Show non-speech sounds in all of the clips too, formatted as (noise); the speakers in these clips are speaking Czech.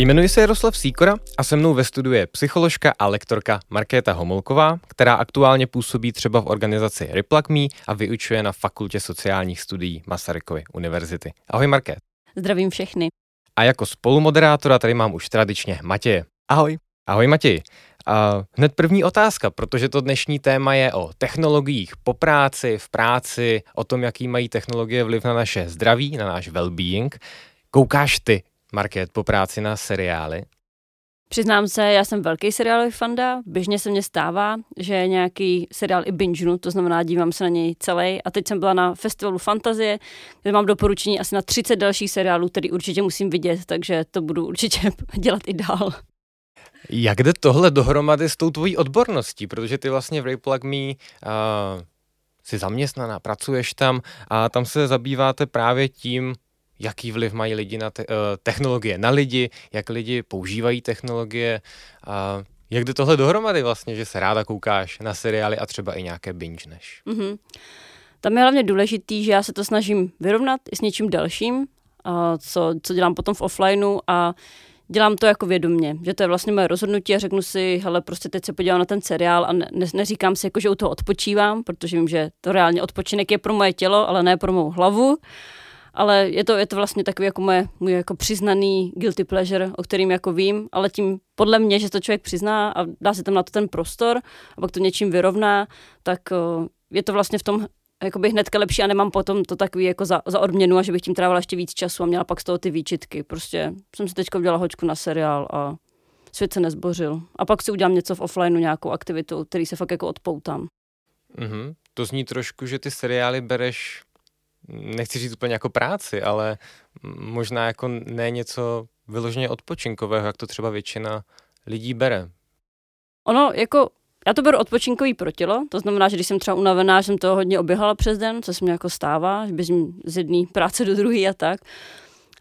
Jmenuji se Jaroslav Síkora a se mnou ve studiu je psycholožka a lektorka Markéta Homolková, která aktuálně působí třeba v organizaci Replug.me a vyučuje na Fakultě sociálních studií Masarykovy univerzity. Ahoj Markét. Zdravím všechny. A jako spolumoderátora tady mám už tradičně Matěje. Ahoj. Ahoj Matěj. A hned první otázka, protože to dnešní téma je o technologiích po práci, v práci, o tom, jaký mají technologie vliv na naše zdraví, na náš well-being. Koukáš ty Market po práci na seriály? Přiznám se, já jsem velký seriálový fanda, běžně se mně stává, že nějaký seriál i bingenu, to znamená dívám se na něj celý. A teď jsem byla na festivalu Fantazie, kde mám doporučení asi na 30 dalších seriálů, který určitě musím vidět, takže to budu určitě (laughs) dělat i dál. Jak jde tohle dohromady s tou tvojí odborností? Protože ty vlastně v Rayplug Me uh, jsi zaměstnaná, pracuješ tam a tam se zabýváte právě tím, jaký vliv mají lidi na te- uh, technologie, na lidi, jak lidi používají technologie a jak jde tohle dohromady vlastně, že se ráda koukáš na seriály a třeba i nějaké binge než. Mm-hmm. Tam je hlavně důležitý, že já se to snažím vyrovnat i s něčím dalším, uh, co, co dělám potom v offlineu a dělám to jako vědomně, že to je vlastně moje rozhodnutí a řeknu si, hele, prostě teď se podívám na ten seriál a ne, neříkám si, jako, že u toho odpočívám, protože vím, že to reálně odpočinek je pro moje tělo, ale ne pro mou hlavu ale je to, je to vlastně takový jako moje, můj jako přiznaný guilty pleasure, o kterým jako vím, ale tím podle mě, že to člověk přizná a dá se tam na to ten prostor a pak to něčím vyrovná, tak je to vlastně v tom jakoby hnedka lepší a nemám potom to takový jako za, za odměnu a že bych tím trávila ještě víc času a měla pak z toho ty výčitky. Prostě jsem si teďka udělala hoďku na seriál a svět se nezbořil. A pak si udělám něco v offlineu, nějakou aktivitu, který se fakt jako odpoutám. Mm-hmm. To zní trošku, že ty seriály bereš nechci říct úplně jako práci, ale možná jako ne něco vyloženě odpočinkového, jak to třeba většina lidí bere. Ono jako já to beru odpočinkový pro tělo, to znamená, že když jsem třeba unavená, že jsem to hodně oběhala přes den, co se mi jako stává, že běžím z jedné práce do druhé a tak,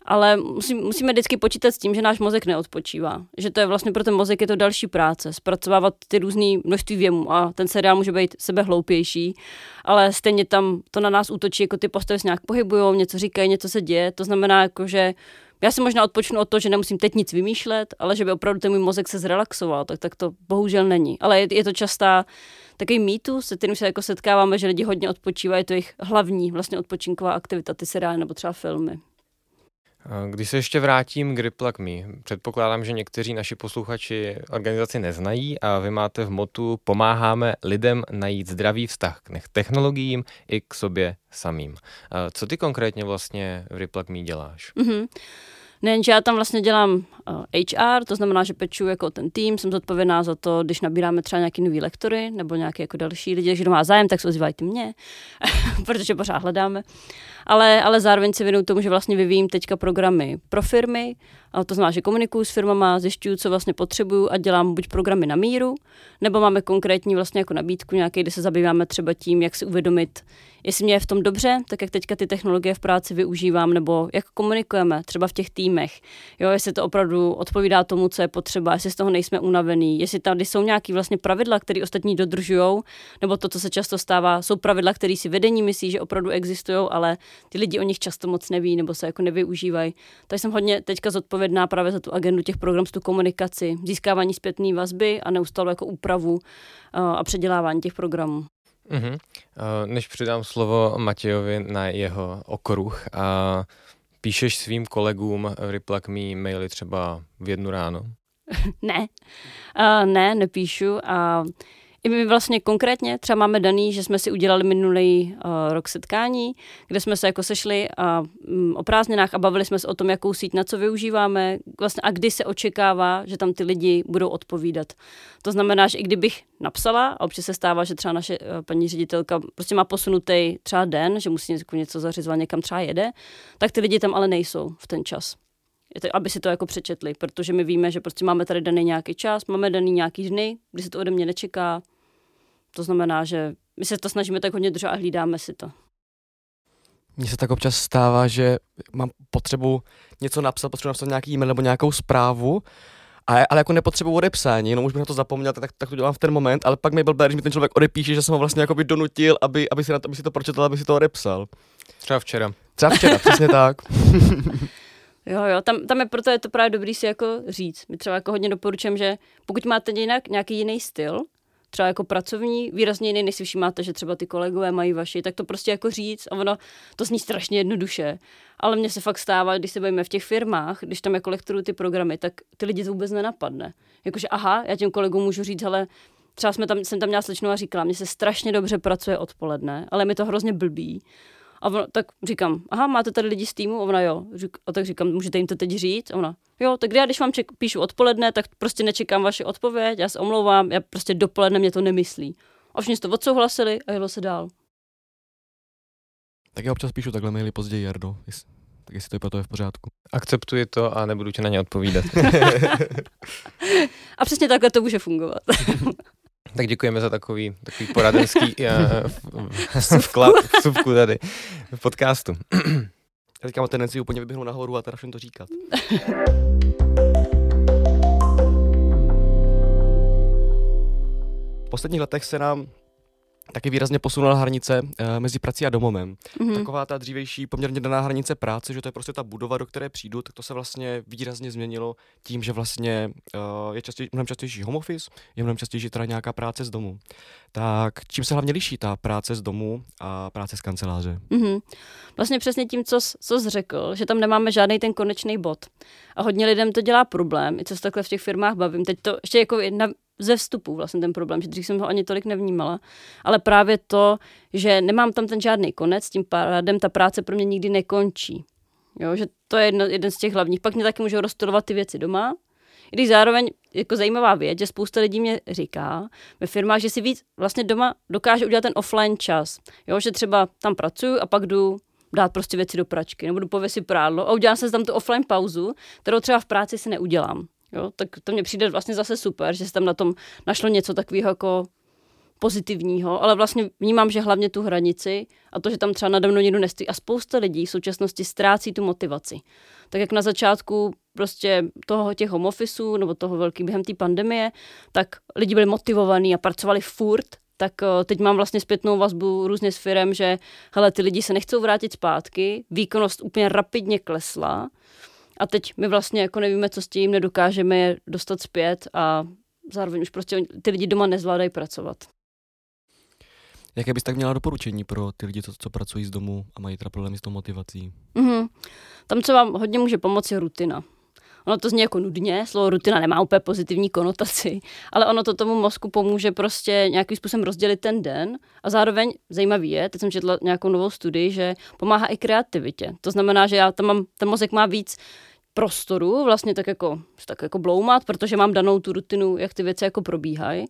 ale musí, musíme vždycky počítat s tím, že náš mozek neodpočívá. Že to je vlastně pro ten mozek je to další práce, zpracovávat ty různé množství věmů a ten seriál může být sebe hloupější, ale stejně tam to na nás útočí, jako ty postavy se nějak pohybují, něco říkají, něco se děje, to znamená jako, že já si možná odpočnu od toho, že nemusím teď nic vymýšlet, ale že by opravdu ten můj mozek se zrelaxoval, tak, tak to bohužel není. Ale je, je to častá takový mýtus, se kterým se jako setkáváme, že lidi hodně odpočívají, to je jejich hlavní vlastně odpočinková aktivita, ty seriály nebo třeba filmy. Když se ještě vrátím k Riplak Me, předpokládám, že někteří naši posluchači organizaci neznají a vy máte v motu Pomáháme lidem najít zdravý vztah k technologiím i k sobě samým. Co ty konkrétně vlastně v Riplak Me děláš? Mm-hmm. Nejenže já tam vlastně dělám HR, to znamená, že peču jako ten tým, jsem zodpovědná za to, když nabíráme třeba nějaký nový lektory nebo nějaké jako další lidi, když má zájem, tak se ozývajte mě, (laughs) protože pořád hledáme. Ale, ale zároveň si věnuju tomu, že vlastně vyvíjím teďka programy pro firmy, a to znamená, že komunikuju s firmama, zjišťuju, co vlastně potřebuju a dělám buď programy na míru, nebo máme konkrétní vlastně jako nabídku nějaký, kde se zabýváme třeba tím, jak si uvědomit, jestli mě je v tom dobře, tak jak teďka ty technologie v práci využívám, nebo jak komunikujeme třeba v těch týmech, jo, jestli to opravdu odpovídá tomu, co je potřeba, jestli z toho nejsme unavený, jestli tady jsou nějaké vlastně pravidla, které ostatní dodržují, nebo to, co se často stává, jsou pravidla, které si vedení myslí, že opravdu existují, ale ty lidi o nich často moc neví nebo se jako nevyužívají. Takže jsem hodně teďka zodpovědná právě za tu agendu těch programů, tu komunikaci, získávání zpětné vazby a neustále jako úpravu uh, a předělávání těch programů. Mm-hmm. Než předám slovo Matějovi na jeho okruh, a píšeš svým kolegům v Replug Me maily třeba v jednu ráno? (laughs) ne, uh, ne, nepíšu a i my vlastně konkrétně třeba máme daný, že jsme si udělali minulý uh, rok setkání, kde jsme se jako sešli a, um, o prázdninách a bavili jsme se o tom, jakou síť na co využíváme vlastně a kdy se očekává, že tam ty lidi budou odpovídat. To znamená, že i kdybych napsala, a občas se stává, že třeba naše uh, paní ředitelka prostě má posunutý třeba den, že musí něco zařizovat, někam třeba jede, tak ty lidi tam ale nejsou v ten čas aby si to jako přečetli, protože my víme, že prostě máme tady daný nějaký čas, máme daný nějaký dny, kdy se to ode mě nečeká. To znamená, že my se to snažíme tak hodně držet a hlídáme si to. Mně se tak občas stává, že mám potřebu něco napsat, potřebuji napsat nějaký e-mail nebo nějakou zprávu, a, ale jako nepotřebuji odepsání, jenom už bych na to zapomněl, tak, tak to dělám v ten moment, ale pak mi byl když mi ten člověk odepíše, že jsem ho vlastně by donutil, aby, aby, si na to, aby si to pročetl, aby si to odepsal. Třeba včera. Třeba včera, (laughs) přesně tak. (laughs) Jo, jo, tam, tam je proto je to právě dobrý si jako říct. My třeba jako hodně doporučujeme, že pokud máte jinak nějaký jiný styl, třeba jako pracovní, výrazně jiný, než si všímáte, že třeba ty kolegové mají vaši, tak to prostě jako říct a ono, to zní strašně jednoduše. Ale mně se fakt stává, když se bavíme v těch firmách, když tam jako lektorují ty programy, tak ty lidi to vůbec nenapadne. Jakože aha, já těm kolegům můžu říct, ale třeba jsme tam, jsem tam měla slečnu a říkala, mně se strašně dobře pracuje odpoledne, ale mi to hrozně blbý. A ona, tak říkám, aha, máte tady lidi z týmu? A ona jo. Řík, a tak říkám, můžete jim to teď říct? A ona, jo, tak já když vám ček, píšu odpoledne, tak prostě nečekám vaši odpověď, já se omlouvám, já prostě dopoledne mě to nemyslí. A všichni to odsouhlasili a jelo se dál. Tak já občas píšu takhle maily později, Jardo. Tak jestli to je pro to je v pořádku. Akceptuji to a nebudu ti na ně odpovídat. (laughs) (laughs) a přesně takhle to může fungovat. (laughs) Tak děkujeme za takový, takový poradenský (laughs) uh, vklad, vsuvku tady v podcastu. Já teďka mám tendenci úplně vyběhnout nahoru a teda všem to říkat. V posledních letech se nám taky výrazně posunula hranice uh, mezi prací a domovem. Mm-hmm. Taková ta dřívejší poměrně daná hranice práce, že to je prostě ta budova, do které přijdu, tak to se vlastně výrazně změnilo tím, že vlastně uh, je častěji, mnohem častější home office, je mnohem častější teda nějaká práce z domu. Tak čím se hlavně liší ta práce z domu a práce z kanceláře? Mm-hmm. Vlastně přesně tím, co, co jsi řekl, že tam nemáme žádný ten konečný bod. A hodně lidem to dělá problém, i co se takhle v těch firmách bavím. Teď to ještě jako jedna ze vstupu vlastně ten problém, že dřív jsem ho ani tolik nevnímala, ale právě to, že nemám tam ten žádný konec, tím pádem ta práce pro mě nikdy nekončí. Jo, že to je jedno, jeden z těch hlavních. Pak mě taky můžou rozstudovat ty věci doma, i když zároveň jako zajímavá věc, že spousta lidí mě říká ve firmách, že si víc vlastně doma dokáže udělat ten offline čas. Jo, že třeba tam pracuju a pak jdu dát prostě věci do pračky, nebo jdu pověsit prádlo a udělám se tam tu offline pauzu, kterou třeba v práci si neudělám. Jo, tak to mně přijde vlastně zase super, že se tam na tom našlo něco takového jako pozitivního, ale vlastně vnímám, že hlavně tu hranici a to, že tam třeba nade mnou někdo nestojí a spousta lidí v současnosti ztrácí tu motivaci. Tak jak na začátku prostě toho těch home officeů nebo toho velký během té pandemie, tak lidi byli motivovaní a pracovali furt, tak eh, teď mám vlastně zpětnou vazbu různě s firem, že hele, ty lidi se nechcou vrátit zpátky, výkonnost úplně rapidně klesla, a teď my vlastně jako nevíme, co s tím, nedokážeme je dostat zpět a zároveň už prostě ty lidi doma nezvládají pracovat. Jaké bys tak měla doporučení pro ty lidi, co, co pracují z domu a mají teda problémy s tou motivací? Mm-hmm. Tam, co vám hodně může pomoci, je rutina. Ono to zní jako nudně, slovo rutina nemá úplně pozitivní konotaci, ale ono to tomu mozku pomůže prostě nějakým způsobem rozdělit ten den a zároveň zajímavý je, teď jsem četla nějakou novou studii, že pomáhá i kreativitě. To znamená, že já tam mám, ten mozek má víc prostoru vlastně tak jako, tak jako bloumat, protože mám danou tu rutinu, jak ty věci jako probíhají.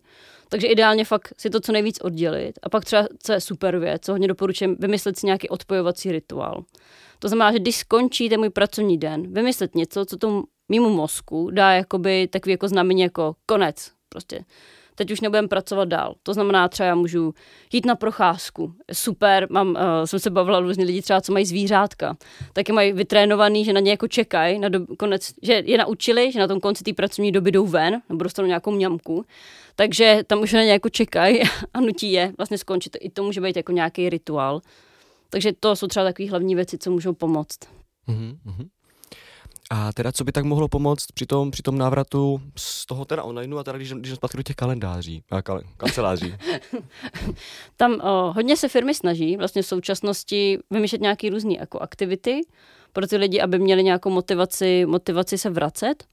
Takže ideálně fakt si to co nejvíc oddělit. A pak třeba, co je super věc, co hodně doporučuji, vymyslet si nějaký odpojovací rituál. To znamená, že když skončí ten můj pracovní den, vymyslet něco, co tomu mimo mozku dá jakoby takový jako znamení jako konec. Prostě teď už nebudem pracovat dál. To znamená, třeba já můžu jít na procházku. Super, mám, uh, jsem se bavila různě lidi třeba, co mají zvířátka. Taky mají vytrénovaný, že na ně jako čekají, na do, konec, že je naučili, že na tom konci té pracovní doby jdou ven, nebo dostanou nějakou mňamku. Takže tam už na ně jako čekají (laughs) a nutí je vlastně skončit. I to může být jako nějaký rituál. Takže to jsou třeba takové hlavní věci, co můžou pomoct. Mm-hmm. A teda co by tak mohlo pomoct při tom, při tom návratu z toho teda online a teda když, když zpátky do těch kalendáří, a kal, kanceláří? (laughs) Tam o, hodně se firmy snaží vlastně v současnosti vymýšlet nějaké různé jako aktivity pro ty lidi, aby měli nějakou motivaci, motivaci se vracet.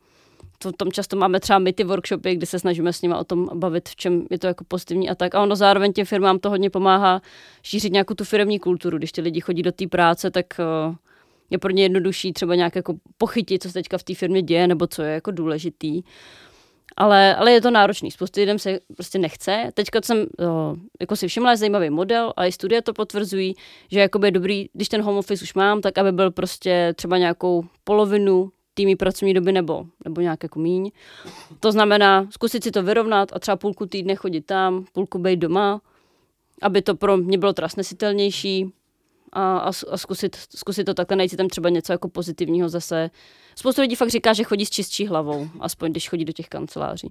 to, tam často máme třeba my ty workshopy, kdy se snažíme s nimi o tom bavit, v čem je to jako pozitivní a tak. A ono zároveň těm firmám to hodně pomáhá šířit nějakou tu firmní kulturu. Když ty lidi chodí do té práce, tak uh, je pro ně jednodušší třeba nějak jako pochytit, co se teďka v té firmě děje, nebo co je jako důležitý. Ale, ale je to náročný. Spoustu lidem se prostě nechce. Teďka jsem o, jako si všimla, je zajímavý model a i studie to potvrzují, že je dobrý, když ten home office už mám, tak aby byl prostě třeba nějakou polovinu týmí pracovní doby nebo, nebo nějak jako míň. To znamená zkusit si to vyrovnat a třeba půlku týdne chodit tam, půlku být doma, aby to pro mě bylo teda snesitelnější a, a, a zkusit, zkusit to takhle, najít si tam třeba něco jako pozitivního zase. Spoustu lidí fakt říká, že chodí s čistší hlavou, aspoň když chodí do těch kanceláří.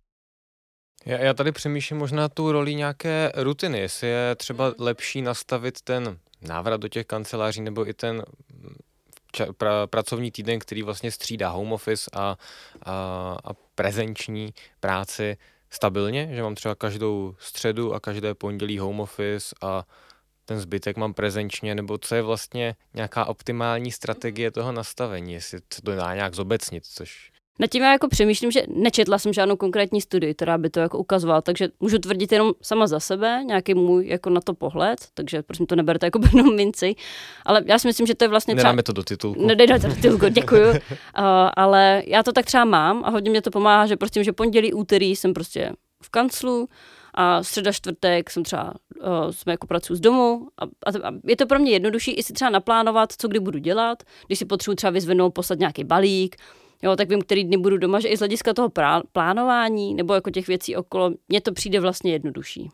Já, já tady přemýšlím možná tu roli nějaké rutiny, jestli je třeba lepší nastavit ten návrat do těch kanceláří nebo i ten ča, pra, pracovní týden, který vlastně střídá home office a, a, a prezenční práci stabilně, že mám třeba každou středu a každé pondělí home office a ten zbytek mám prezenčně, nebo co je vlastně nějaká optimální strategie toho nastavení, jestli to dá nějak zobecnit, což na tím já jako přemýšlím, že nečetla jsem žádnou konkrétní studii, která by to jako ukazovala, takže můžu tvrdit jenom sama za sebe, nějaký můj jako na to pohled, takže prosím to neberte jako (laughs) brnou minci, ale já si myslím, že to je vlastně třeba... Nedáme to do titulku. Nedej to do titulku, (laughs) děkuju, uh, ale já to tak třeba mám a hodně mě to pomáhá, že prostě, že pondělí, úterý jsem prostě v kanclu, a středa, čtvrtek jsem třeba, uh, jsme jako pracuji z domu a, a, a je to pro mě jednodušší i si třeba naplánovat, co kdy budu dělat, když si potřebuji třeba vyzvednout, poslat nějaký balík, jo, tak vím, který dny budu doma, že i z hlediska toho prá- plánování nebo jako těch věcí okolo, mně to přijde vlastně jednodušší.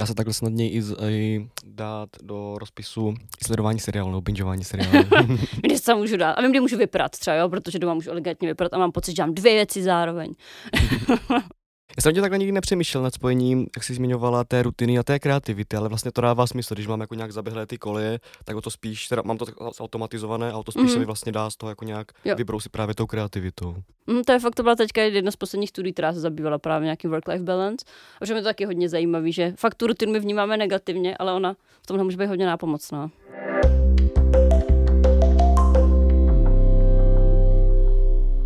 Dá se takhle snadněji i, z, i dát do rozpisu sledování seriálu nebo bingeování seriálu. (laughs) Když se můžu dát. A vím, kdy můžu vyprat třeba, jo, protože doma můžu elegantně vyprat a mám pocit, že dělám dvě věci zároveň. (laughs) Já jsem tě takhle nikdy nepřemýšlel nad spojením, jak jsi zmiňovala, té rutiny a té kreativity, ale vlastně to dává smysl, když mám jako nějak zaběhlé ty koleje, tak o to spíš, teda mám to automatizované a o to spíš mm. se mi vlastně dá z toho jako nějak jo. vybrousit právě tou kreativitou. Mm, to je fakt, to byla teďka jedna z posledních studií, která se zabývala právě nějaký work-life balance. A že mi to taky hodně zajímavý, že fakt tu rutinu my vnímáme negativně, ale ona v tomhle může být hodně nápomocná.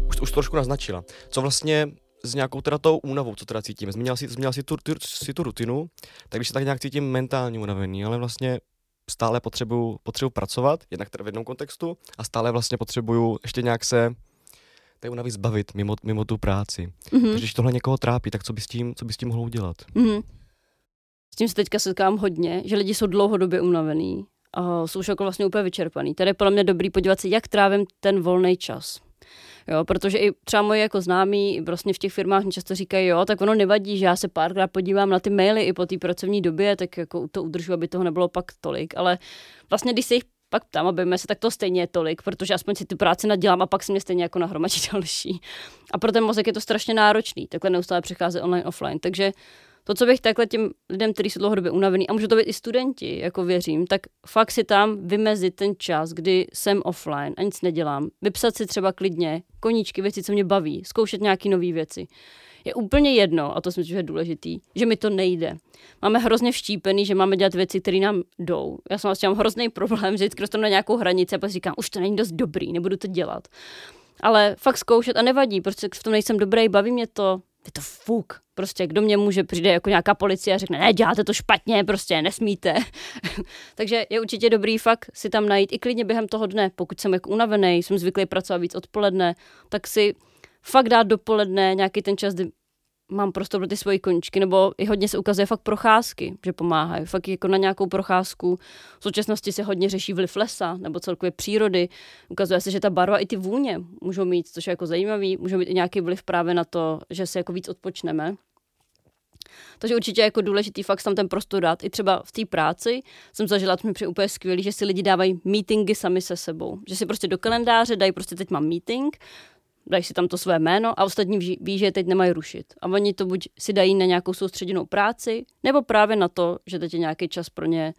Už, už trošku naznačila. Co vlastně s nějakou teda tou únavou, co teda cítím. Zmínila si, zmínila si, tu, tu, si tu rutinu, tak když se tak nějak cítím mentálně unavený, ale vlastně stále potřebuju, potřebuju pracovat, jednak teda v jednom kontextu, a stále vlastně potřebuju ještě nějak se té únavy zbavit mimo, mimo tu práci. Mm-hmm. Takže když tohle někoho trápí, tak co by s tím, co by s tím mohlo udělat? Mm-hmm. S tím se teďka setkám hodně, že lidi jsou dlouhodobě unavený a jsou už jako vlastně úplně vyčerpaný. Tady je podle mě dobrý podívat se, jak trávím ten volný čas. Jo, protože i třeba moji jako známí vlastně v těch firmách mi často říkají, jo, tak ono nevadí, že já se párkrát podívám na ty maily i po té pracovní době, tak jako to udržu, aby toho nebylo pak tolik, ale vlastně když se jich pak tam a bavíme se, tak to stejně je tolik, protože aspoň si ty práce nadělám a pak se mě stejně jako nahromadí (laughs) další. A pro ten mozek je to strašně náročný, takhle neustále přechází online, offline. Takže to, co bych takhle těm lidem, kteří jsou dlouhodobě unavený, a můžou to být i studenti, jako věřím, tak fakt si tam vymezit ten čas, kdy jsem offline a nic nedělám. Vypsat si třeba klidně koníčky, věci, co mě baví, zkoušet nějaké nové věci. Je úplně jedno, a to si myslím, že je důležitý, že mi to nejde. Máme hrozně vštípený, že máme dělat věci, které nám jdou. Já jsem vlastně mám hrozný problém, že vždycky na nějakou hranici a pak říkám, už to není dost dobrý, nebudu to dělat. Ale fakt zkoušet a nevadí, prostě v tom nejsem dobrý, baví mě to, je to fuk. Prostě kdo mě může, přijde jako nějaká policie a řekne, ne, děláte to špatně, prostě nesmíte. (laughs) Takže je určitě dobrý fakt si tam najít i klidně během toho dne, pokud jsem jako unavený, jsem zvyklý pracovat víc odpoledne, tak si fakt dát dopoledne nějaký ten čas, kdy mám prostor pro ty svoje koničky, nebo i hodně se ukazuje fakt procházky, že pomáhají. Fakt jako na nějakou procházku. V současnosti se hodně řeší vliv lesa nebo celkově přírody. Ukazuje se, že ta barva i ty vůně můžou mít, což je jako zajímavý, můžou mít i nějaký vliv právě na to, že se jako víc odpočneme. Takže určitě je jako důležitý fakt tam ten prostor dát. I třeba v té práci jsem zažila, to mi přijde úplně skvělý, že si lidi dávají meetingy sami se sebou. Že si prostě do kalendáře dají prostě teď mám meeting, dají si tam to své jméno a ostatní ví, že je teď nemají rušit. A oni to buď si dají na nějakou soustředěnou práci, nebo právě na to, že teď je nějaký čas pro ně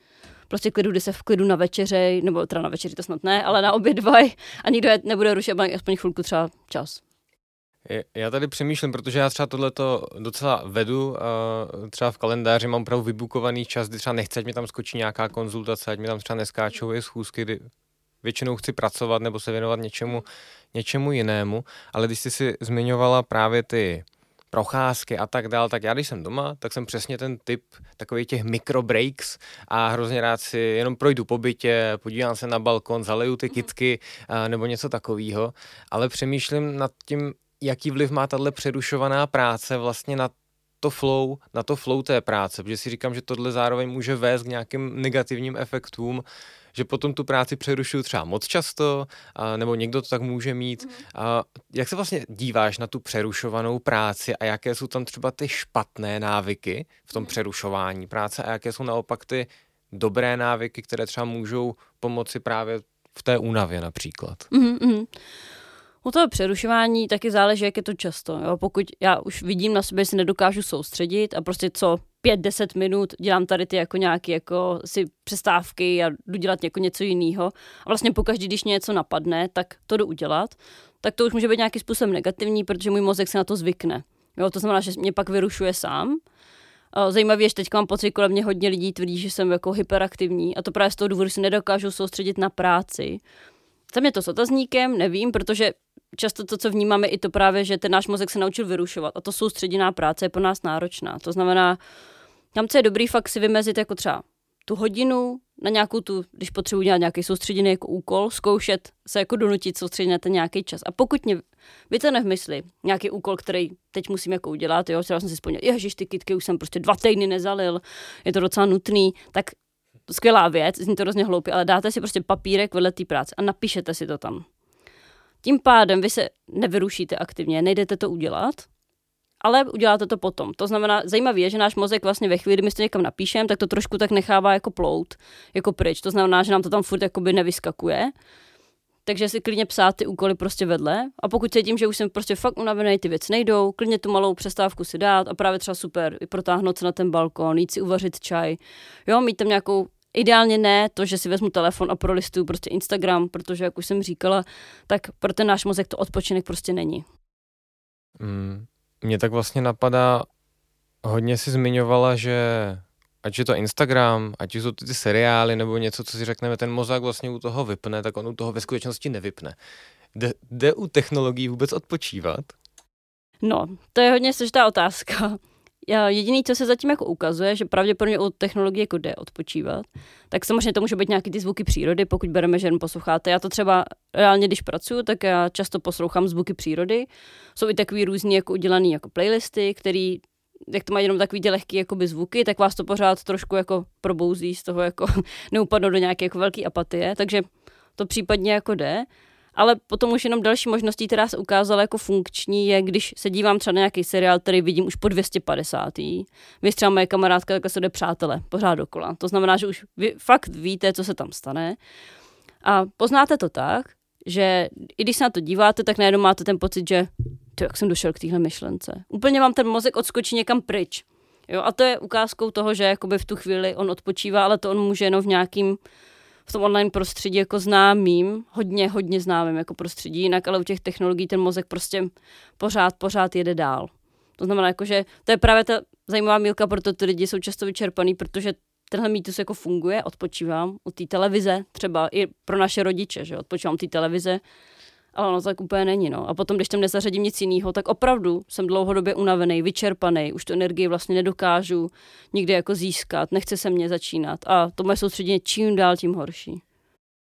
prostě klidu, kdy se v klidu na večeři, nebo teda na večeři to snad ne, ale na oběd dvaj a nikdo je nebude rušit, aspoň chvilku třeba čas. Já tady přemýšlím, protože já třeba tohleto docela vedu, třeba v kalendáři mám opravdu vybukovaný čas, kdy třeba nechce, ať mi tam skočí nějaká konzultace, ať mi tam třeba neskáčou i schůzky, kdy většinou chci pracovat nebo se věnovat něčemu, něčemu jinému, ale když jsi si zmiňovala právě ty procházky a tak dál, tak já když jsem doma, tak jsem přesně ten typ takových těch breaks a hrozně rád si jenom projdu po bytě, podívám se na balkon, zaleju ty mhm. kitky nebo něco takového, ale přemýšlím nad tím, jaký vliv má tahle přerušovaná práce vlastně na to flow, na to flow té práce, protože si říkám, že tohle zároveň může vést k nějakým negativním efektům, že potom tu práci přerušuju třeba moc často, a, nebo někdo to tak může mít. Mm-hmm. A, jak se vlastně díváš na tu přerušovanou práci a jaké jsou tam třeba ty špatné návyky v tom mm-hmm. přerušování práce a jaké jsou naopak ty dobré návyky, které třeba můžou pomoci právě v té únavě například? Mm-hmm. U toho přerušování taky záleží, jak je to často. Jo? Pokud já už vidím na sobě, že si nedokážu soustředit a prostě co 5-10 minut dělám tady ty jako nějaké jako si přestávky a jdu dělat jako něco jiného. A vlastně pokaždý, když mě něco napadne, tak to jdu udělat. Tak to už může být nějaký způsobem negativní, protože můj mozek se na to zvykne. Jo, to znamená, že mě pak vyrušuje sám. Zajímavé je, že teď mám pocit, kolem mě hodně lidí tvrdí, že jsem jako hyperaktivní a to právě z toho důvodu, že se nedokážu soustředit na práci. Tam je to s otazníkem, nevím, protože často to, co vnímáme, i to právě, že ten náš mozek se naučil vyrušovat a to soustředěná práce je pro nás náročná. To znamená, tam, co je dobrý, fakt si vymezit jako třeba tu hodinu na nějakou tu, když potřebuji dělat nějaký soustředěný jako úkol, zkoušet se jako donutit soustředit na ten nějaký čas. A pokud mě vytane v mysli nějaký úkol, který teď musím jako udělat, jo, třeba jsem si vzpomněl, ježiš, ty kitky už jsem prostě dva týdny nezalil, je to docela nutný, tak skvělá věc, zní to hrozně hloupě, ale dáte si prostě papírek vedle té práce a napíšete si to tam. Tím pádem vy se nevyrušíte aktivně, nejdete to udělat, ale uděláte to potom. To znamená, zajímavé je, že náš mozek vlastně ve chvíli, kdy my to někam napíšeme, tak to trošku tak nechává jako plout, jako pryč. To znamená, že nám to tam furt jakoby nevyskakuje. Takže si klidně psát ty úkoly prostě vedle. A pokud cítím, že už jsem prostě fakt unavený, ty věci nejdou, klidně tu malou přestávku si dát a právě třeba super, i protáhnout se na ten balkon, jít si uvařit čaj. Jo, mít tam nějakou Ideálně ne to, že si vezmu telefon a prolistuju prostě Instagram, protože, jak už jsem říkala, tak pro ten náš mozek to odpočinek prostě není. Mm, mě tak vlastně napadá, hodně si zmiňovala, že ať je to Instagram, ať jsou to ty seriály nebo něco, co si řekneme, ten mozek vlastně u toho vypne, tak on u toho ve skutečnosti nevypne. Jde, jde u technologií vůbec odpočívat? No, to je hodně složitá otázka. Jediný, co se zatím jako ukazuje, že pravděpodobně u technologie jako jde odpočívat, tak samozřejmě to může být nějaký ty zvuky přírody, pokud bereme, že jen posloucháte. Já to třeba reálně, když pracuju, tak já často poslouchám zvuky přírody. Jsou i takový různý jako udělaný jako playlisty, který jak to mají jenom takový lehký jakoby zvuky, tak vás to pořád trošku jako probouzí z toho, jako (laughs) neupadnou do nějaké jako velké apatie, takže to případně jako jde. Ale potom už jenom další možností, která se ukázala jako funkční, je, když se dívám třeba na nějaký seriál, který vidím už po 250. Vy třeba moje kamarádka takhle se jde přátele, pořád dokola. To znamená, že už vy fakt víte, co se tam stane. A poznáte to tak, že i když se na to díváte, tak najednou máte ten pocit, že to, jak jsem došel k téhle myšlence. Úplně vám ten mozek odskočí někam pryč. Jo, a to je ukázkou toho, že jakoby v tu chvíli on odpočívá, ale to on může jenom v nějakým v tom online prostředí jako známým, hodně, hodně známým jako prostředí, jinak ale u těch technologií ten mozek prostě pořád, pořád jede dál. To znamená, jako, že to je právě ta zajímavá mílka, proto ty lidi jsou často vyčerpaný, protože tenhle mýtus jako funguje, odpočívám u té televize, třeba i pro naše rodiče, že odpočívám u té televize, ale ono tak úplně není. No. A potom, když tam nezařadím nic jiného, tak opravdu jsem dlouhodobě unavený, vyčerpaný, už tu energii vlastně nedokážu nikdy jako získat, nechce se mě začínat. A to moje soustředění čím dál, tím horší.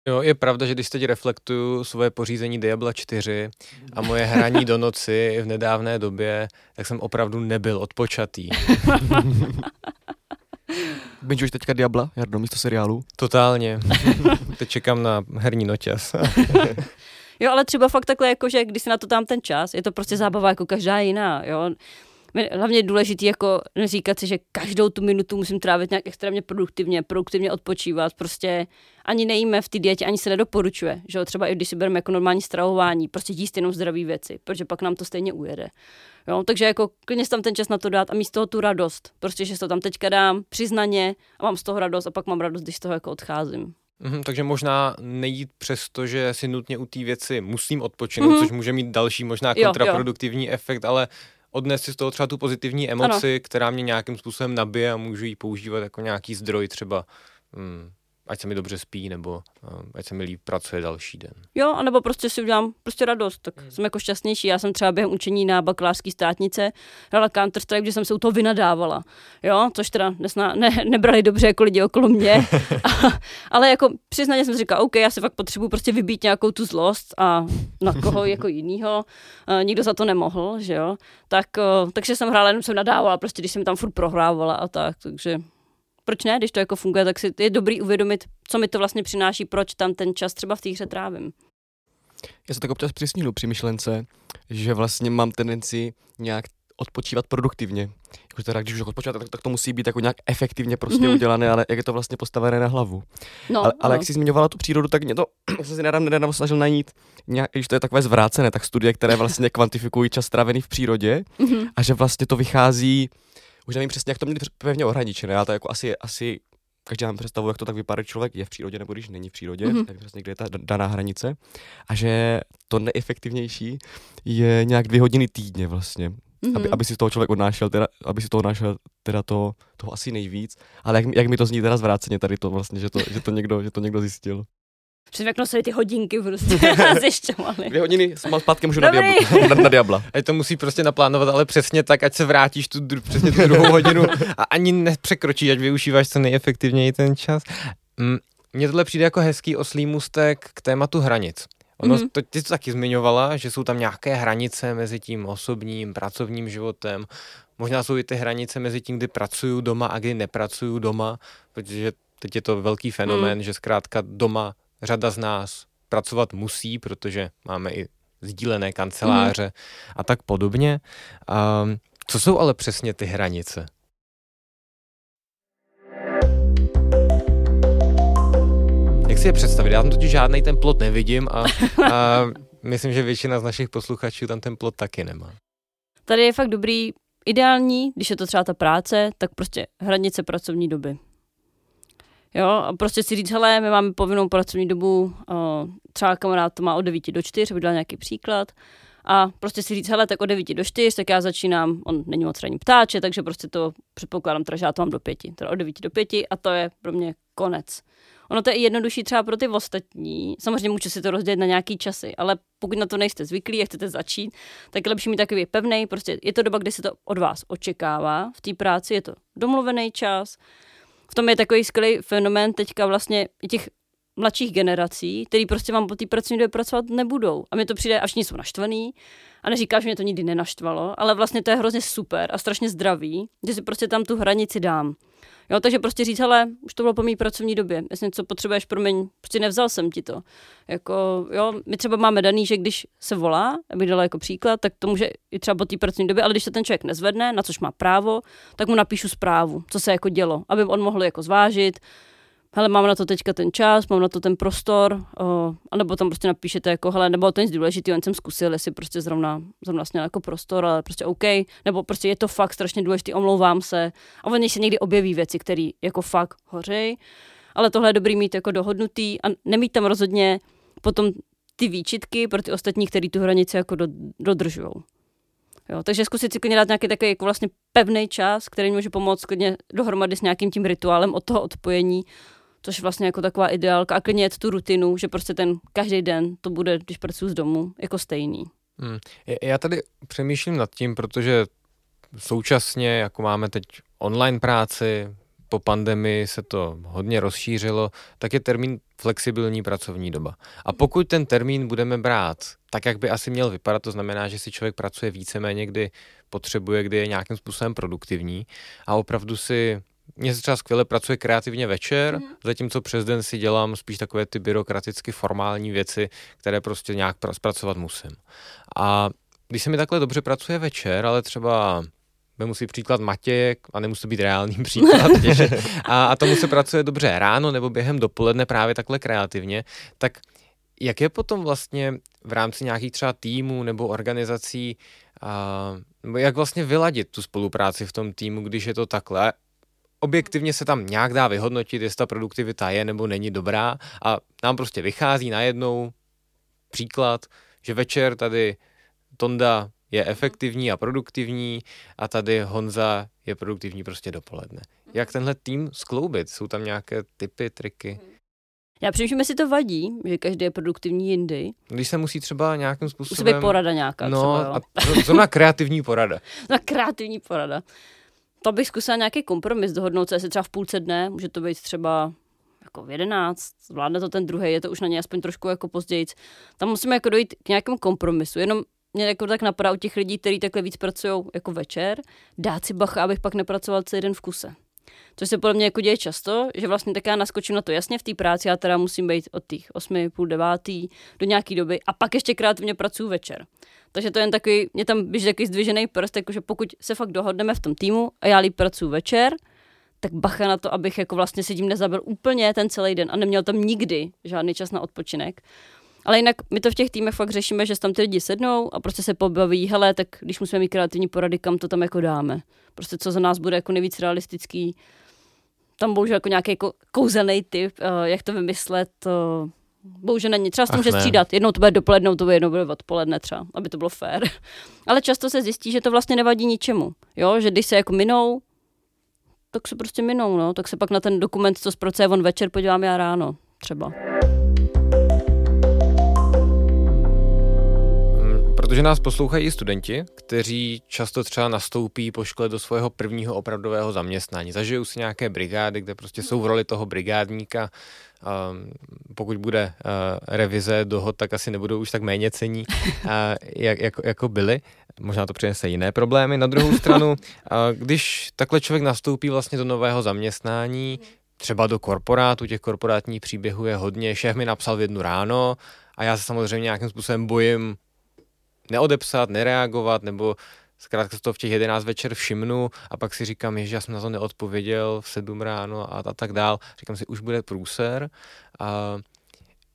Jo, je pravda, že když teď reflektuju svoje pořízení Diabla 4 a moje hraní do noci v nedávné době, tak jsem opravdu nebyl odpočatý. (laughs) Bingeuješ teďka Diabla, Jardo, místo seriálu? Totálně. Teď čekám na herní noťas. (laughs) Jo, ale třeba fakt takhle, jako, že když si na to tam ten čas, je to prostě zábava jako každá jiná, jo. Hlavně je důležité jako neříkat si, že každou tu minutu musím trávit nějak extrémně produktivně, produktivně odpočívat, prostě ani nejíme v té dietě, ani se nedoporučuje, že jo, třeba i když si bereme jako normální stravování, prostě jíst jenom zdravé věci, protože pak nám to stejně ujede. Jo, takže jako klidně tam ten čas na to dát a mít z toho tu radost. Prostě, že si to tam teďka dám přiznaně a mám z toho radost a pak mám radost, když z toho jako odcházím. Mm, takže možná nejít přes to, že si nutně u té věci musím odpočinout, mm. což může mít další možná kontraproduktivní jo, jo. efekt, ale odnes si z toho třeba tu pozitivní emoci, ano. která mě nějakým způsobem nabije a můžu ji používat jako nějaký zdroj třeba mm, ať se mi dobře spí, nebo uh, ať se mi líp pracuje další den. Jo, anebo prostě si udělám prostě radost, tak hmm. jsem jako šťastnější. Já jsem třeba během učení na bakalářské státnice hrala Counter Strike, kde jsem se u toho vynadávala. Jo, což teda nesna, ne, nebrali dobře jako lidi okolo mě. (laughs) a, ale jako přiznaně jsem říkala, OK, já si fakt potřebuji prostě vybít nějakou tu zlost a na koho (laughs) jako jinýho. Uh, nikdo za to nemohl, že jo. Tak, uh, takže jsem hrála, jenom jsem nadávala, prostě když jsem tam furt prohrávala a tak, takže proč ne, když to jako funguje, tak si je dobrý uvědomit, co mi to vlastně přináší, proč tam ten čas třeba v té hře trávím. Já se tak občas přisnílu při myšlence, že vlastně mám tendenci nějak odpočívat produktivně. Jako teda, když už odpočívat, tak, tak to musí být jako nějak efektivně prostě mm-hmm. udělané, ale jak je to vlastně postavené na hlavu. No, ale, ale jak jsi zmiňovala tu přírodu, tak mě to, já jsem si nedávno, nedávno snažil najít, nějak, když to je takové zvrácené, tak studie, které vlastně kvantifikují čas strávený v přírodě mm-hmm. a že vlastně to vychází už nevím přesně, jak to měli pevně ohraničené, ale to jako asi, asi každý mám představu, jak to tak vypadá, člověk je v přírodě nebo když není v přírodě, mm-hmm. tak přesně kde je ta daná hranice. A že to neefektivnější je nějak dvě hodiny týdně vlastně. Mm-hmm. Aby, aby si z toho člověk odnášel, teda, aby si toho odnášel teda to, toho asi nejvíc. Ale jak, jak mi to zní teda zvráceně tady to vlastně, že to, že to, někdo, že to někdo zjistil. Přesně jak nosili ty hodinky prostě (laughs) (laughs) zjišťovali. Dvě hodiny zpátky můžu na, diabla, na, na diabla. A to musí prostě naplánovat, ale přesně tak, ať se vrátíš tu, přesně tu druhou hodinu a ani nepřekročíš, ať využíváš co nejefektivněji ten čas. Mm, mně tohle přijde jako hezký oslý mustek k tématu hranic. Ono, mm-hmm. to, ty to taky zmiňovala, že jsou tam nějaké hranice mezi tím osobním, pracovním životem. Možná jsou i ty hranice mezi tím, kdy pracuju doma a kdy nepracuju doma, protože teď je to velký fenomén, mm. že zkrátka doma řada z nás pracovat musí, protože máme i sdílené kanceláře mm. a tak podobně. Um, co jsou ale přesně ty hranice? Jak si je představit? Já tam totiž žádný ten plot nevidím a, (laughs) a myslím, že většina z našich posluchačů tam ten plot taky nemá. Tady je fakt dobrý, ideální, když je to třeba ta práce, tak prostě hranice pracovní doby. Jo, a prostě si říct, hele, my máme povinnou pracovní dobu, o, třeba kamarád to má od 9 do 4, aby dal nějaký příklad, a prostě si říct, hele, tak od 9 do 4, tak já začínám, on není moc ranní ptáče, takže prostě to předpokládám, teda, že já to mám do 5, teda od 9 do 5 a to je pro mě konec. Ono to je jednodušší třeba pro ty ostatní. Samozřejmě můžu si to rozdělit na nějaký časy, ale pokud na to nejste zvyklí a chcete začít, tak je lepší mít takový pevný. Prostě je to doba, kdy se to od vás očekává v té práci, je to domluvený čas, v tom je takový skvělý fenomén teďka vlastně i těch mladších generací, který prostě vám po té pracovní době pracovat nebudou. A mi to přijde, až jsou naštvaný. A neříkám, že mě to nikdy nenaštvalo, ale vlastně to je hrozně super a strašně zdravý, že si prostě tam tu hranici dám. Jo, takže prostě říct, ale už to bylo po mý pracovní době, jestli něco potřebuješ, promiň, prostě nevzal jsem ti to. Jako, jo, my třeba máme daný, že když se volá, abych dala jako příklad, tak to může i třeba po té pracovní době, ale když se ten člověk nezvedne, na což má právo, tak mu napíšu zprávu, co se jako dělo, aby on mohl jako zvážit, hele, mám na to teďka ten čas, mám na to ten prostor, uh, anebo tam prostě napíšete jako, hele, nebo to nic důležitý, jen jsem zkusil, jestli prostě zrovna, zrovna vlastně jako prostor, ale prostě OK, nebo prostě je to fakt strašně důležitý, omlouvám se. A oni se někdy objeví věci, které jako fakt hořej, ale tohle je dobrý mít jako dohodnutý a nemít tam rozhodně potom ty výčitky pro ty ostatní, který tu hranici jako do, dodržují. Jo, takže zkusit si klidně dát nějaký takový jako vlastně pevný čas, který může pomoct klidně dohromady s nějakým tím rituálem od toho odpojení, což vlastně jako taková ideálka a klidně tu rutinu, že prostě ten každý den to bude, když pracuji z domu, jako stejný. Hmm. Já tady přemýšlím nad tím, protože současně, jako máme teď online práci, po pandemii se to hodně rozšířilo, tak je termín flexibilní pracovní doba. A pokud ten termín budeme brát tak, jak by asi měl vypadat, to znamená, že si člověk pracuje víceméně, kdy potřebuje, kdy je nějakým způsobem produktivní a opravdu si mně se třeba skvěle pracuje kreativně večer, mm-hmm. zatímco přes den si dělám spíš takové ty byrokraticky formální věci, které prostě nějak zpracovat musím. A když se mi takhle dobře pracuje večer, ale třeba Vemu si příklad Matějek, a nemusí to být reálný (laughs) příklad, a, a tomu se pracuje dobře ráno nebo během dopoledne právě takhle kreativně, tak jak je potom vlastně v rámci nějakých třeba týmů nebo organizací, a, nebo jak vlastně vyladit tu spolupráci v tom týmu, když je to takhle? Objektivně se tam nějak dá vyhodnotit, jestli ta produktivita je nebo není dobrá a nám prostě vychází najednou příklad, že večer tady Tonda je efektivní a produktivní a tady Honza je produktivní prostě dopoledne. Jak tenhle tým skloubit? Jsou tam nějaké typy, triky? Já přemýšlím, jestli to vadí, že každý je produktivní jindy. Když se musí třeba nějakým způsobem... Musí být porada nějaká No, třeba, jo. a to, to (laughs) na kreativní porada. Na kreativní porada. To bych zkusila nějaký kompromis dohodnout se, jestli třeba v půlce dne, může to být třeba jako v 11, zvládne to ten druhý, je to už na ně aspoň trošku jako později. Tam musíme jako dojít k nějakému kompromisu. Jenom mě jako tak napadá u těch lidí, kteří takhle víc pracují jako večer, dát si bacha, abych pak nepracoval celý den v kuse. Což se podle mě jako děje často, že vlastně tak já naskočím na to jasně v té práci, já teda musím být od těch 8, půl devátý do nějaký doby a pak ještě kreativně pracuji večer. Takže to je jen takový, mě tam běží takový zdvižený prst, jakože pokud se fakt dohodneme v tom týmu a já líp pracuji večer, tak bacha na to, abych jako vlastně si tím nezabil úplně ten celý den a neměl tam nikdy žádný čas na odpočinek. Ale jinak my to v těch týmech fakt řešíme, že se tam ty lidi sednou a prostě se pobaví, hele, tak když musíme mít kreativní porady, kam to tam jako dáme. Prostě co za nás bude jako nejvíc realistický. Tam bohužel jako nějaký jako kouzelný typ, uh, jak to vymyslet, to bohužel není. Třeba se to může ne. střídat. Jednou to bude dopoledne, to bude jednou bude odpoledne třeba, aby to bylo fair. (laughs) Ale často se zjistí, že to vlastně nevadí ničemu. Jo, že když se jako minou, tak se prostě minou, no. Tak se pak na ten dokument, co zpracuje on večer, podívám já ráno třeba. Protože nás poslouchají i studenti, kteří často třeba nastoupí po škole do svého prvního opravdového zaměstnání. Zažijou si nějaké brigády, kde prostě jsou v roli toho brigádníka. Um, pokud bude revize dohod, tak asi nebudou už tak méně cení, jak, jako, jako byly. Možná to přinese jiné problémy. Na druhou (laughs) stranu, když takhle člověk nastoupí vlastně do nového zaměstnání, třeba do korporátu, těch korporátních příběhů je hodně. Šéf mi napsal v jednu ráno a já se samozřejmě nějakým způsobem bojím neodepsat, nereagovat, nebo zkrátka to v těch 11 večer všimnu a pak si říkám, že já jsem na to neodpověděl v 7 ráno a, a tak dál. Říkám si, už bude průser. A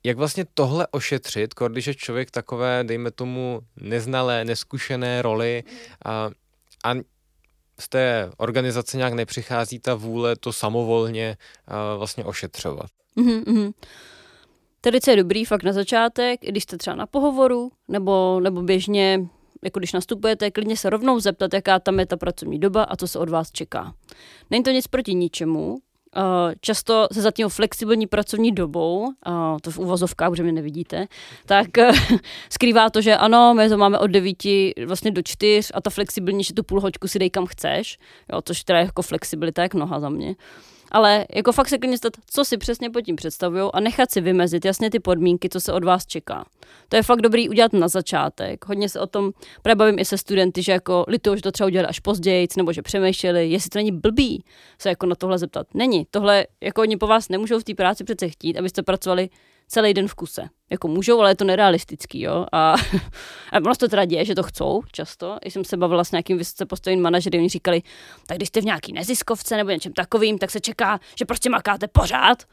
jak vlastně tohle ošetřit, když je člověk takové, dejme tomu, neznalé, neskušené roli a, a z té organizace nějak nepřichází ta vůle to samovolně vlastně ošetřovat. Mhm, Tady co je dobrý fakt na začátek, když jste třeba na pohovoru, nebo, nebo běžně, jako když nastupujete, klidně se rovnou zeptat, jaká tam je ta pracovní doba a co se od vás čeká. Není to nic proti ničemu, Uh, často se za tím flexibilní pracovní dobou, uh, to v uvozovkách, protože mě nevidíte, tak uh, (laughs) skrývá to, že ano, my to máme od 9 vlastně do 4 a ta flexibilní, že tu půl hoďku si dej kam chceš, jo, což teda je jako flexibilita jak noha za mě. Ale jako fakt se klidně stát, co si přesně pod tím představují a nechat si vymezit jasně ty podmínky, co se od vás čeká. To je fakt dobrý udělat na začátek. Hodně se o tom právě i se studenty, že jako litují, že to třeba udělali až později, nebo že přemýšleli, jestli to není blbý se jako na tohle zeptat. Není. Tohle jako oni po vás nemůžou v té práci přece chtít, abyste pracovali celý den v kuse. Jako můžou, ale je to nerealistický, jo. A, (laughs) a ono to teda děje, že to chcou často. I jsem se bavila s nějakým vysoce postaveným manažery, oni říkali, tak když jste v nějaký neziskovce nebo něčem takovým, tak se čeká, že prostě makáte pořád.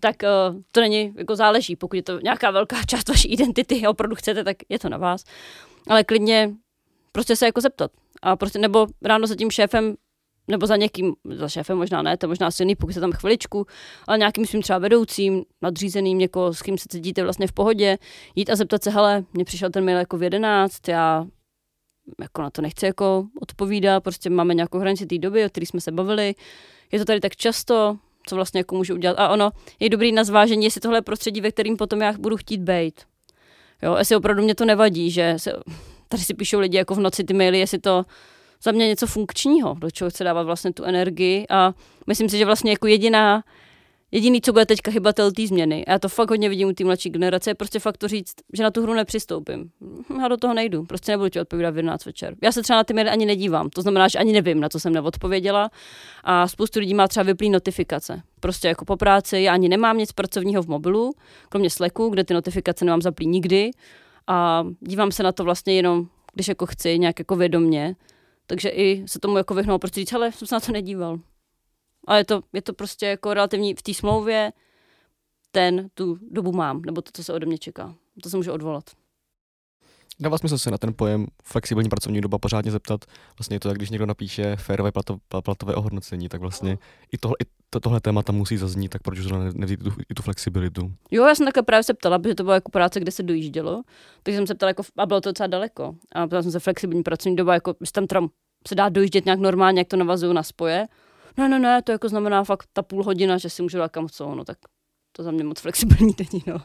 Tak uh, to není, jako záleží. Pokud je to nějaká velká část vaší identity a opravdu chcete, tak je to na vás. Ale klidně prostě se jako zeptat. A prostě, nebo ráno za tím šéfem nebo za někým, za šéfem možná ne, to možná silný, pokud se tam chviličku, ale nějakým svým třeba vedoucím, nadřízeným, někoho, s kým se cítíte vlastně v pohodě, jít a zeptat se, hele, mně přišel ten mail jako v 11, já jako na to nechci jako odpovídat, prostě máme nějakou hranici té doby, o které jsme se bavili, je to tady tak často, co vlastně jako můžu udělat. A ono je dobrý na zvážení, jestli tohle je prostředí, ve kterým potom já budu chtít být. Jo, jestli opravdu mě to nevadí, že se, tady si píšou lidi jako v noci ty maily, jestli to za mě něco funkčního, do čeho chce dávat vlastně tu energii a myslím si, že vlastně jako jediná, jediný, co bude teďka chybatel té změny, a já to fakt hodně vidím u té mladší generace, je prostě fakt to říct, že na tu hru nepřistoupím. Já do toho nejdu, prostě nebudu ti odpovídat v 11 večer. Já se třeba na ty maily ani nedívám, to znamená, že ani nevím, na co jsem neodpověděla a spoustu lidí má třeba vyplý notifikace. Prostě jako po práci, já ani nemám nic pracovního v mobilu, kromě Slacku, kde ty notifikace nemám zaplý nikdy a dívám se na to vlastně jenom, když jako chci, nějak jako vědomně, takže i se tomu jako vyhnout, prostě říct, hele, jsem se na to nedíval. Ale je to, je to prostě jako relativní v té smlouvě, ten tu dobu mám, nebo to, co se ode mě čeká. To se můžu odvolat. Dává smysl se na ten pojem flexibilní pracovní doba pořádně zeptat. Vlastně je to, jak když někdo napíše férové plato, platové ohodnocení, tak vlastně i, tohle, i to, tohle téma tam musí zaznít, tak proč zrovna nevzít tu, i tu flexibilitu? Jo, já jsem takhle právě se ptala, protože to byla jako práce, kde se dojíždělo, takže jsem se ptala, jako, a bylo to docela daleko. A ptala jsem se flexibilní pracovní doba, jako tam teda se dá dojíždět nějak normálně, jak to navazuju na spoje. Ne, ne, ne, to jako znamená fakt ta půl hodina, že si můžu dát kam co, no tak to za mě moc flexibilní není, no.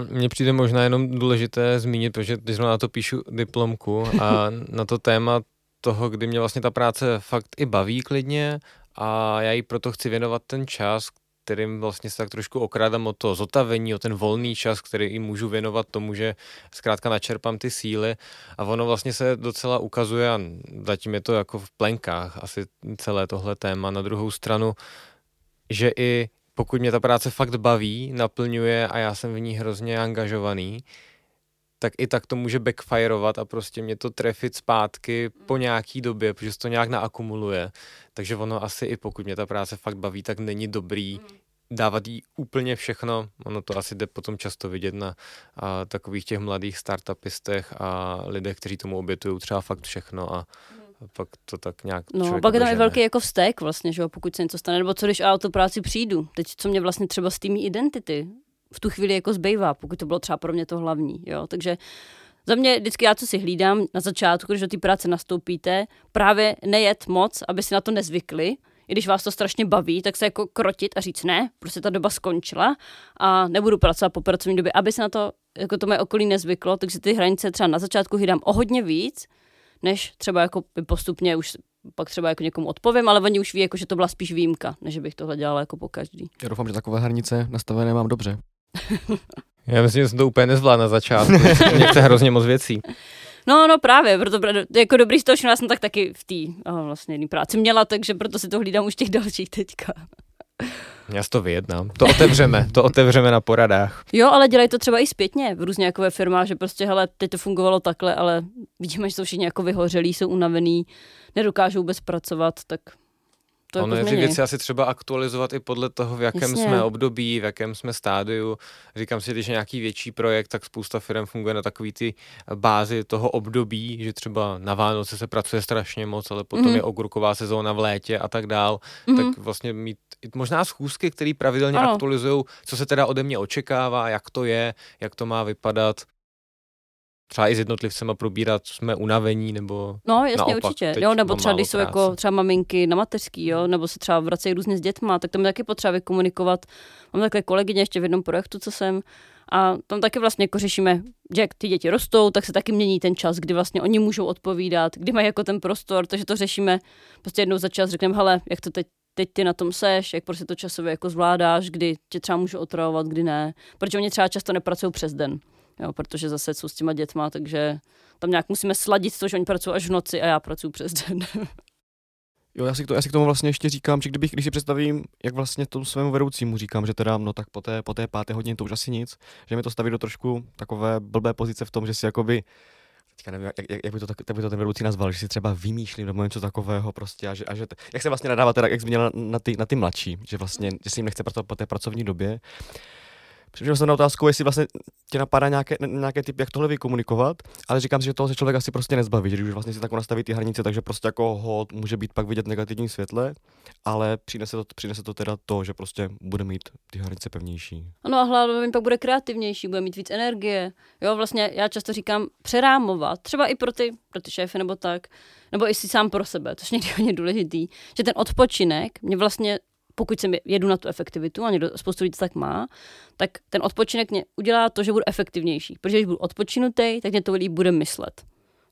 (laughs) Mně přijde možná jenom důležité zmínit, protože když na to píšu diplomku a na to téma toho, kdy mě vlastně ta práce fakt i baví klidně a já jí proto chci věnovat ten čas, kterým vlastně se tak trošku okrádám o to zotavení, o ten volný čas, který i můžu věnovat tomu, že zkrátka načerpám ty síly a ono vlastně se docela ukazuje a zatím je to jako v plenkách asi celé tohle téma. Na druhou stranu, že i pokud mě ta práce fakt baví, naplňuje a já jsem v ní hrozně angažovaný, tak i tak to může backfireovat a prostě mě to trefit zpátky po nějaký době, protože se to nějak naakumuluje. Takže ono asi i pokud mě ta práce fakt baví, tak není dobrý dávat jí úplně všechno. Ono to asi jde potom často vidět na a, takových těch mladých startupistech a lidech, kteří tomu obětují třeba fakt všechno a a pak to tak nějak No, pak je tam je velký jako vztek vlastně, že jo, pokud se něco stane, nebo co když já o tu práci přijdu. Teď, co mě vlastně třeba z té identity v tu chvíli jako zbývá, pokud to bylo třeba pro mě to hlavní, jo, takže za mě vždycky já, co si hlídám na začátku, když do té práce nastoupíte, právě nejet moc, aby si na to nezvykli, i když vás to strašně baví, tak se jako krotit a říct ne, prostě ta doba skončila a nebudu pracovat po pracovní době, aby se na to, jako to moje okolí nezvyklo, takže ty hranice třeba na začátku hlídám o hodně víc, než třeba jako postupně už pak třeba jako někomu odpovím, ale oni už ví, jako, že to byla spíš výjimka, než bych tohle dělala jako po každý. Já doufám, že takové hranice nastavené mám dobře. (laughs) Já myslím, že jsem to úplně nezvládl na začátku. (laughs) Mě chce hrozně moc věcí. No, no právě, proto jako dobrý z toho já jsem tak taky v té vlastně jedné práci měla, takže proto si to hlídám už těch dalších teďka. Já to vyjednám. To otevřeme, to otevřeme na poradách. Jo, ale dělají to třeba i zpětně v různě jako ve firmách, že prostě, hele, teď to fungovalo takhle, ale vidíme, že jsou všichni jako vyhořelí, jsou unavený, nedokážou bez pracovat, tak to ono jako je ty věci asi třeba aktualizovat i podle toho, v jakém Jasně. jsme období, v jakém jsme stádiu. Říkám si, když je nějaký větší projekt, tak spousta firm funguje na takový ty bázi toho období, že třeba na Vánoce se pracuje strašně moc, ale potom mm. je ogurková sezóna v létě a tak dál. Mm. Tak vlastně mít možná schůzky, které pravidelně aktualizují, co se teda ode mě očekává, jak to je, jak to má vypadat třeba i s jednotlivcema probírat, jsme unavení nebo No jasně naopak, určitě, jo, nebo třeba když jsou jako třeba maminky na mateřský, jo, nebo se třeba vracejí různě s dětma, tak tam taky potřeba vykomunikovat. Mám takové kolegyně ještě v jednom projektu, co jsem, a tam taky vlastně jako řešíme, že jak ty děti rostou, tak se taky mění ten čas, kdy vlastně oni můžou odpovídat, kdy mají jako ten prostor, takže to řešíme prostě jednou za čas, řekneme, hele, jak to teď teď ty na tom seš, jak prostě to časově jako zvládáš, kdy tě třeba můžu otravovat, kdy ne. Protože oni třeba často nepracují přes den jo, protože zase jsou s těma dětma, takže tam nějak musíme sladit to, že oni pracují až v noci a já pracuji přes den. (laughs) Jo, já si, to, já si k tomu vlastně ještě říkám, že kdybych, když si představím, jak vlastně tomu svému vedoucímu říkám, že teda, no tak po té, po té páté hodině to už asi nic, že mi to staví do trošku takové blbé pozice v tom, že si jakoby teďka nevím, jak, jak, jak, by to, jak by to ten vedoucí nazval, že si třeba vymýšlím nebo něco takového prostě a že, a že jak se vlastně nadává teda, jak zmínila na ty, na ty mladší, že vlastně, že si jim nechce pracovat po té pracovní době Přišel jsem na otázku, jestli vlastně tě napadá nějaké, nějaké typ, jak tohle vykomunikovat, ale říkám si, že toho se člověk asi prostě nezbaví, že už vlastně si tak nastaví ty hranice, takže prostě jako hod může být pak vidět negativní světle, ale přinese to, přinese to teda to, že prostě bude mít ty hranice pevnější. Ano a hlavně pak bude kreativnější, bude mít víc energie. Jo, vlastně já často říkám přerámovat, třeba i pro ty, pro ty šéfy nebo tak, nebo i si sám pro sebe, což někdy hodně důležitý, že ten odpočinek mě vlastně pokud jsem jedu na tu efektivitu, a někdo, spoustu lidí tak má, tak ten odpočinek mě udělá to, že budu efektivnější. Protože když budu odpočinutý, tak mě to líp bude myslet.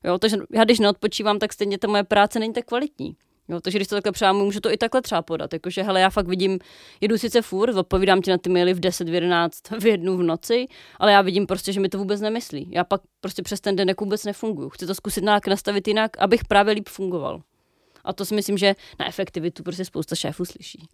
Jo, takže já když neodpočívám, tak stejně ta moje práce není tak kvalitní. Jo, takže když to takhle přámu, můžu to i takhle třeba podat. Jakože, hele, já fakt vidím, jedu sice furt, odpovídám ti na ty maily v 10, v 11, v jednu v noci, ale já vidím prostě, že mi to vůbec nemyslí. Já pak prostě přes ten den jako vůbec nefunguju. Chci to zkusit nějak nastavit jinak, abych právě líp fungoval. A to si myslím, že na efektivitu prostě spousta šéfů slyší.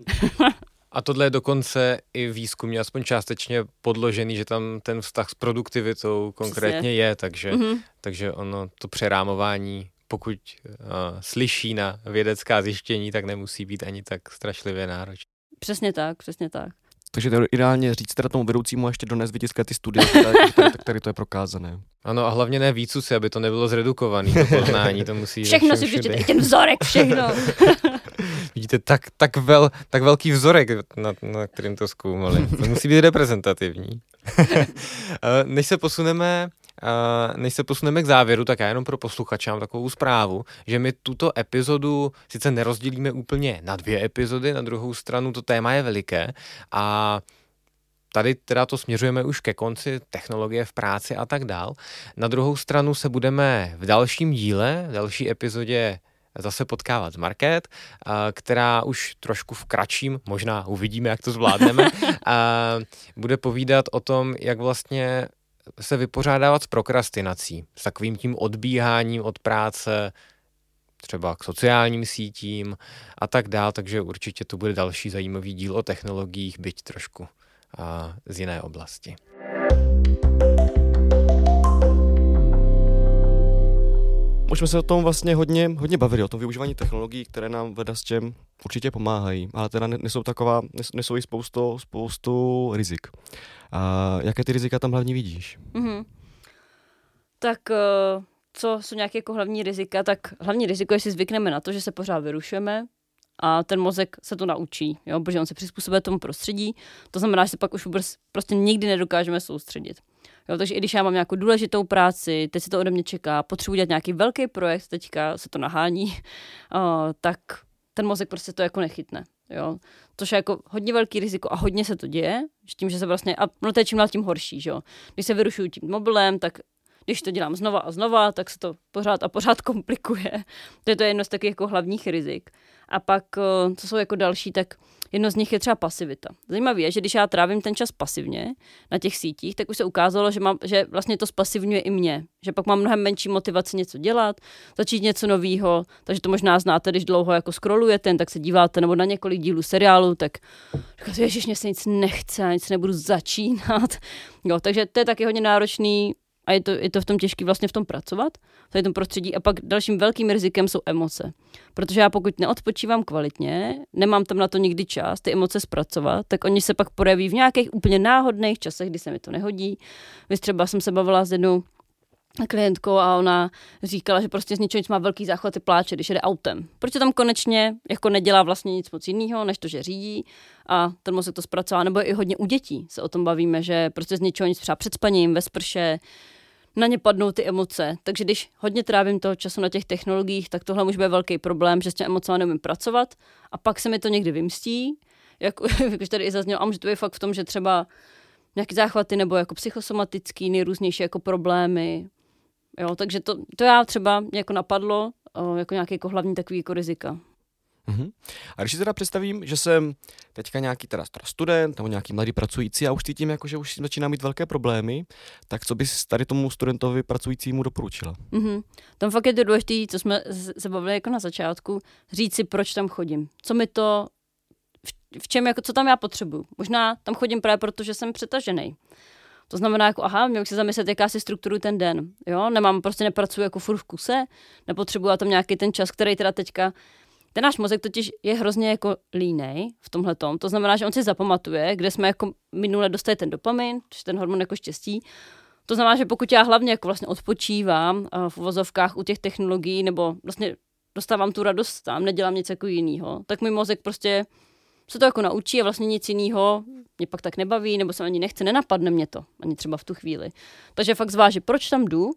A tohle je dokonce i výzkumně aspoň částečně podložený, že tam ten vztah s produktivitou konkrétně Přesně. je, takže, mm-hmm. takže ono to přerámování, pokud uh, slyší na vědecká zjištění, tak nemusí být ani tak strašlivě náročné. Přesně tak, přesně tak. Takže to ideálně říct teda tomu vedoucímu ještě dnes vytiskat ty studie, (laughs) které, které, které to je prokázané. Ano a hlavně ne si, aby to nebylo zredukované, to poznání, to musí Všechno si přečtěte, ten vzorek, všechno. (laughs) (laughs) Vidíte, tak, tak, vel, tak velký vzorek, na, na kterým to zkoumali. To musí být reprezentativní. Než se posuneme než se posuneme k závěru, tak já jenom pro posluchače mám takovou zprávu, že my tuto epizodu sice nerozdělíme úplně na dvě epizody, na druhou stranu to téma je veliké a tady teda to směřujeme už ke konci technologie v práci a tak dál. Na druhou stranu se budeme v dalším díle, v další epizodě zase potkávat s Market, která už trošku v kratším, možná uvidíme, jak to zvládneme, (laughs) bude povídat o tom, jak vlastně se vypořádávat s prokrastinací, s takovým tím odbíháním od práce, třeba k sociálním sítím a tak dál, takže určitě to bude další zajímavý díl o technologiích, byť trošku a, z jiné oblasti. Už jsme se o tom vlastně hodně, hodně bavili, o tom využívání technologií, které nám veda s čem určitě pomáhají, ale teda nesou taková, nesou i spoustu, spoustu rizik. A jaké ty rizika tam hlavně vidíš? Mm-hmm. Tak uh, co jsou nějaké jako hlavní rizika, tak hlavní riziko je, že si zvykneme na to, že se pořád vyrušujeme, a ten mozek se to naučí, jo, protože on se přizpůsobuje tomu prostředí, to znamená, že se pak už vůbec prostě nikdy nedokážeme soustředit. Jo, takže i když já mám nějakou důležitou práci, teď se to ode mě čeká, potřebuji dělat nějaký velký projekt, teďka se to nahání, uh, (laughs) tak ten mozek prostě to jako nechytne. Jo. Což je jako hodně velký riziko a hodně se to děje, že tím, že se vlastně, a no to je čím dál tím horší, že jo. Když se vyrušuju tím mobilem, tak když to dělám znova a znova, tak se to pořád a pořád (laughs) komplikuje. To je to jedno z takových jako hlavních rizik. A pak, eh, co jsou jako další, tak jedno z nich je třeba pasivita. Zajímavé je, že když já trávím ten čas pasivně na těch sítích, tak už se ukázalo, že, mám, že vlastně to spasivňuje i mě. Že pak mám mnohem menší motivaci něco dělat, začít něco nového. Takže to možná znáte, když dlouho jako scrollujete, tak se díváte nebo na několik dílů seriálu, tak říkáte, ježiš, mě se nic nechce, nic nebudu začínat. (laughs) Jo, takže to je taky hodně náročný a je to, je to v tom těžké vlastně v tom pracovat, v tom prostředí. A pak dalším velkým rizikem jsou emoce. Protože já pokud neodpočívám kvalitně, nemám tam na to nikdy čas ty emoce zpracovat, tak oni se pak projeví v nějakých úplně náhodných časech, kdy se mi to nehodí. Vy třeba jsem se bavila s jednou klientkou a ona říkala, že prostě z ničeho nic má velký záchvaty pláče, když jede autem. Protože tam konečně jako nedělá vlastně nic moc jiného, než to, že řídí a ten mozek to zpracová. Nebo i hodně u dětí se o tom bavíme, že prostě z ničeho nic třeba před spaním, ve sprše, na ně padnou ty emoce. Takže když hodně trávím toho času na těch technologiích, tak tohle může být velký problém, že s těmi emocemi nemůžu pracovat a pak se mi to někdy vymstí, jak, (laughs) jak už tady i zaznělo, a může to být fakt v tom, že třeba nějaké záchvaty nebo jako psychosomatický, nejrůznější jako problémy. Jo, takže to, to já třeba jako napadlo jako nějaký jako hlavní takový jako rizika. Mm-hmm. A když si teda představím, že jsem teďka nějaký teda student nebo nějaký mladý pracující a už cítím, jako, že už začíná mít velké problémy, tak co bys tady tomu studentovi pracujícímu doporučila? Mm-hmm. Tam fakt je to důležité, co jsme se bavili jako na začátku, říct si, proč tam chodím. Co mi to, v, čem, jako, co tam já potřebuju. Možná tam chodím právě proto, že jsem přetažený. To znamená, jako, aha, měl se zamyslet, jaká si strukturu ten den. Jo, nemám, prostě nepracuji jako furt v kuse, nepotřebuji tam nějaký ten čas, který teda teďka ten náš mozek totiž je hrozně jako línej v tomhle tom. To znamená, že on si zapamatuje, kde jsme jako minule dostali ten dopamin, což ten hormon jako štěstí. To znamená, že pokud já hlavně jako vlastně odpočívám uh, v uvozovkách u těch technologií nebo vlastně dostávám tu radost tam, nedělám nic jako jiného, tak můj mozek prostě se to jako naučí a vlastně nic jiného mě pak tak nebaví, nebo se ani nechce, nenapadne mě to, ani třeba v tu chvíli. Takže fakt zvážit, proč tam jdu,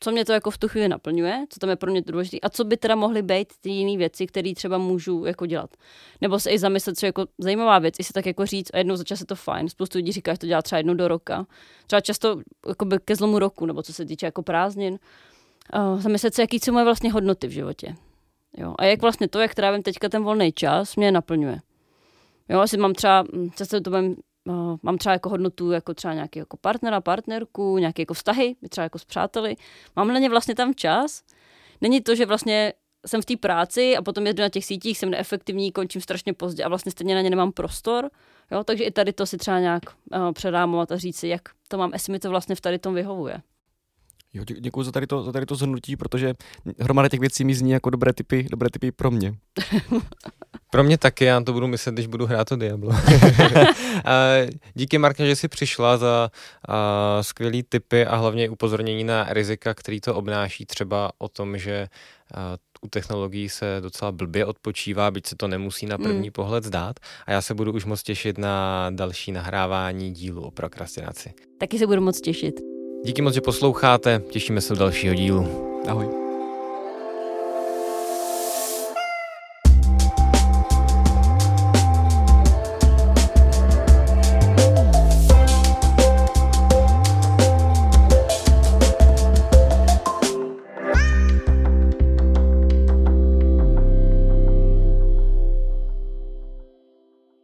co mě to jako v tu chvíli naplňuje, co tam je pro mě důležité a co by teda mohly být ty jiné věci, které třeba můžu jako dělat. Nebo se i zamyslet, co je jako zajímavá věc, i si tak jako říct, a jednou za čas je to fajn. Spoustu lidí říká, že to dělá třeba jednou do roka. Třeba často jako by ke zlomu roku, nebo co se týče jako prázdnin. Uh, zamyslet se, jaký jsou moje vlastně hodnoty v životě. Jo. A jak vlastně to, jak trávím teďka ten volný čas, mě naplňuje. Jo, asi mám třeba, hm, často to budem uh, mám třeba jako hodnotu jako třeba nějaký jako partnera, partnerku, nějaké jako vztahy, třeba jako s přáteli. Mám na ně vlastně tam čas. Není to, že vlastně jsem v té práci a potom jedu na těch sítích, jsem neefektivní, končím strašně pozdě a vlastně stejně na ně nemám prostor. Jo, takže i tady to si třeba nějak uh, předámovat a říct si, jak to mám, jestli mi to vlastně v tady tom vyhovuje. Jo, dě, děkuji za tady to, za tady to zhrnutí, protože hromada těch věcí mi zní jako dobré typy, dobré typy pro mě. (laughs) pro mě taky, já to budu myslet, když budu hrát to Diablo. (laughs) Díky Marka, že jsi přišla za skvělý typy a hlavně upozornění na rizika, který to obnáší, třeba o tom, že u technologií se docela blbě odpočívá, byť se to nemusí na první mm. pohled zdát. A já se budu už moc těšit na další nahrávání dílu o prokrastinaci. Taky se budu moc těšit. Díky moc, že posloucháte, těšíme se do dalšího dílu. Ahoj.